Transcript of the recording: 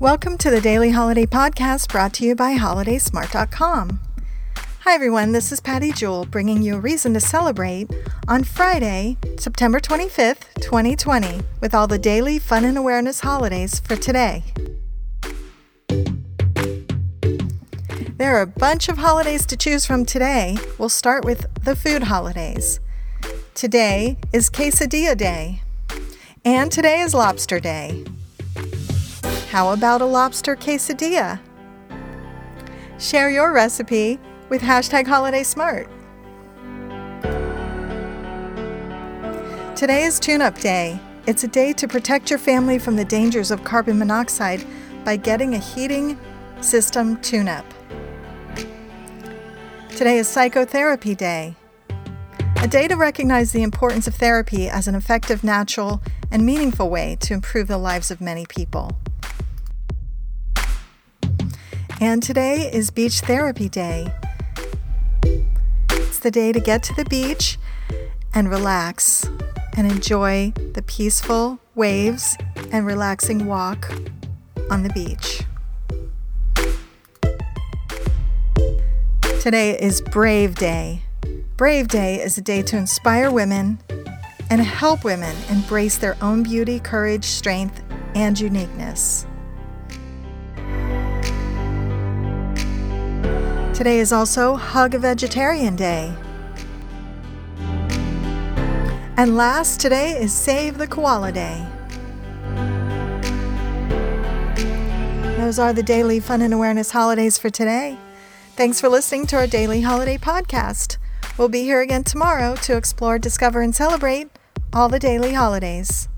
Welcome to the Daily Holiday Podcast brought to you by HolidaySmart.com. Hi, everyone. This is Patty Jewell bringing you a reason to celebrate on Friday, September 25th, 2020, with all the daily fun and awareness holidays for today. There are a bunch of holidays to choose from today. We'll start with the food holidays. Today is Quesadilla Day, and today is Lobster Day. How about a lobster quesadilla? Share your recipe with hashtag Holiday Smart. Today is Tune Up Day. It's a day to protect your family from the dangers of carbon monoxide by getting a heating system tune up. Today is Psychotherapy Day, a day to recognize the importance of therapy as an effective, natural, and meaningful way to improve the lives of many people. And today is Beach Therapy Day. It's the day to get to the beach and relax and enjoy the peaceful waves and relaxing walk on the beach. Today is Brave Day. Brave Day is a day to inspire women and help women embrace their own beauty, courage, strength, and uniqueness. Today is also Hug a Vegetarian Day. And last, today is Save the Koala Day. Those are the daily fun and awareness holidays for today. Thanks for listening to our daily holiday podcast. We'll be here again tomorrow to explore, discover, and celebrate all the daily holidays.